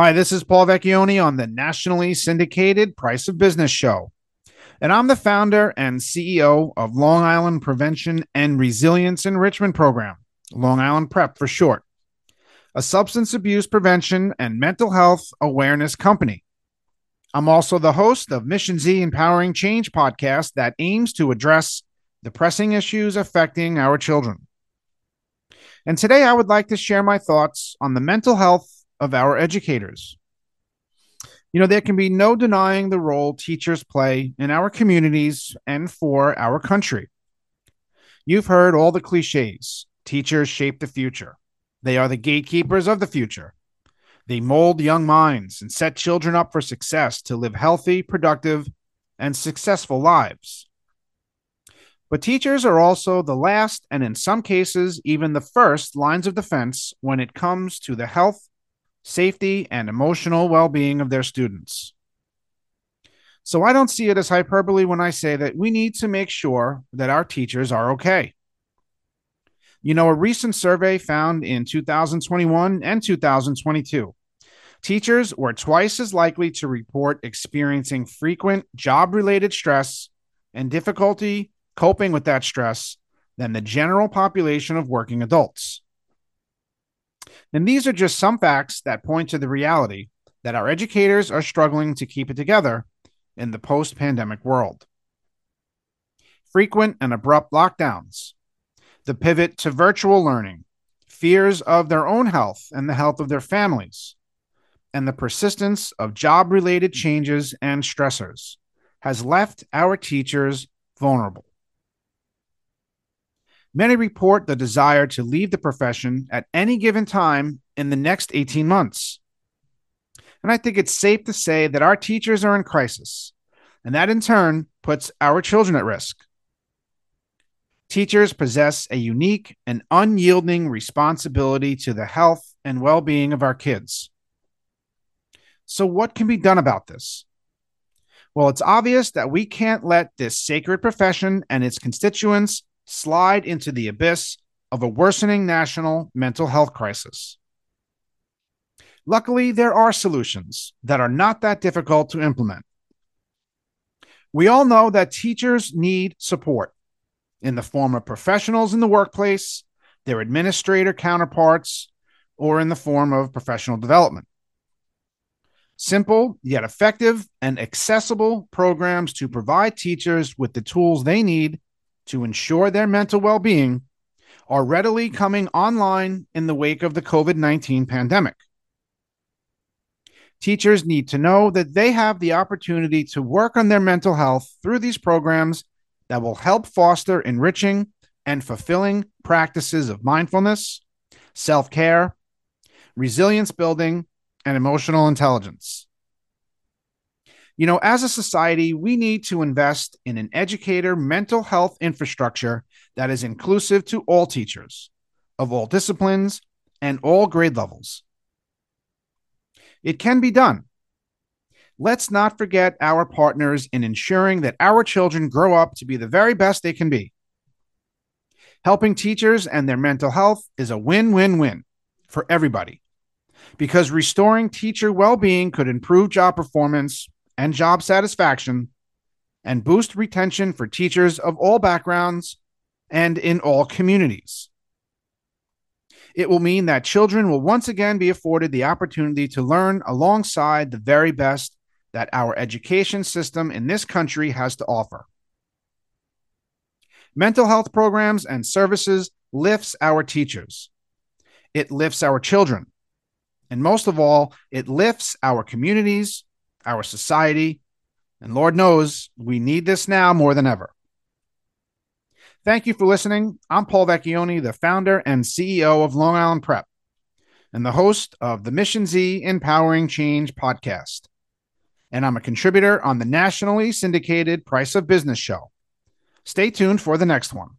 Hi, this is Paul Vecchione on the nationally syndicated Price of Business show. And I'm the founder and CEO of Long Island Prevention and Resilience Enrichment Program, Long Island PrEP for short, a substance abuse prevention and mental health awareness company. I'm also the host of Mission Z Empowering Change podcast that aims to address the pressing issues affecting our children. And today I would like to share my thoughts on the mental health of our educators. You know, there can be no denying the role teachers play in our communities and for our country. You've heard all the cliches teachers shape the future, they are the gatekeepers of the future. They mold young minds and set children up for success to live healthy, productive, and successful lives. But teachers are also the last, and in some cases, even the first lines of defense when it comes to the health safety, and emotional well being of their students. So I don't see it as hyperbole when I say that we need to make sure that our teachers are okay. You know, a recent survey found in 2021 and 2022 teachers were twice as likely to report experiencing frequent job related stress and difficulty coping with that stress than the general population of working adults. And these are just some facts that point to the reality that our educators are struggling to keep it together in the post pandemic world. Frequent and abrupt lockdowns, the pivot to virtual learning, fears of their own health and the health of their families, and the persistence of job related changes and stressors has left our teachers vulnerable. Many report the desire to leave the profession at any given time in the next 18 months. And I think it's safe to say that our teachers are in crisis, and that in turn puts our children at risk. Teachers possess a unique and unyielding responsibility to the health and well being of our kids. So, what can be done about this? Well, it's obvious that we can't let this sacred profession and its constituents slide into the abyss of a worsening national mental health crisis. Luckily, there are solutions that are not that difficult to implement. We all know that teachers need support in the form of professionals in the workplace, their administrator counterparts, or in the form of professional development. Simple yet effective and accessible programs to provide teachers with the tools they need to ensure their mental well being are readily coming online in the wake of the COVID 19 pandemic. Teachers need to know that they have the opportunity to work on their mental health through these programs that will help foster enriching and fulfilling practices of mindfulness, self care, resilience building, and emotional intelligence. You know, as a society, we need to invest in an educator mental health infrastructure that is inclusive to all teachers of all disciplines and all grade levels. It can be done. Let's not forget our partners in ensuring that our children grow up to be the very best they can be. Helping teachers and their mental health is a win win win for everybody because restoring teacher well being could improve job performance and job satisfaction and boost retention for teachers of all backgrounds and in all communities. It will mean that children will once again be afforded the opportunity to learn alongside the very best that our education system in this country has to offer. Mental health programs and services lifts our teachers. It lifts our children. And most of all, it lifts our communities, our society, and Lord knows we need this now more than ever. Thank you for listening. I'm Paul Vecchione, the founder and CEO of Long Island Prep, and the host of the Mission Z Empowering Change podcast. And I'm a contributor on the nationally syndicated Price of Business show. Stay tuned for the next one.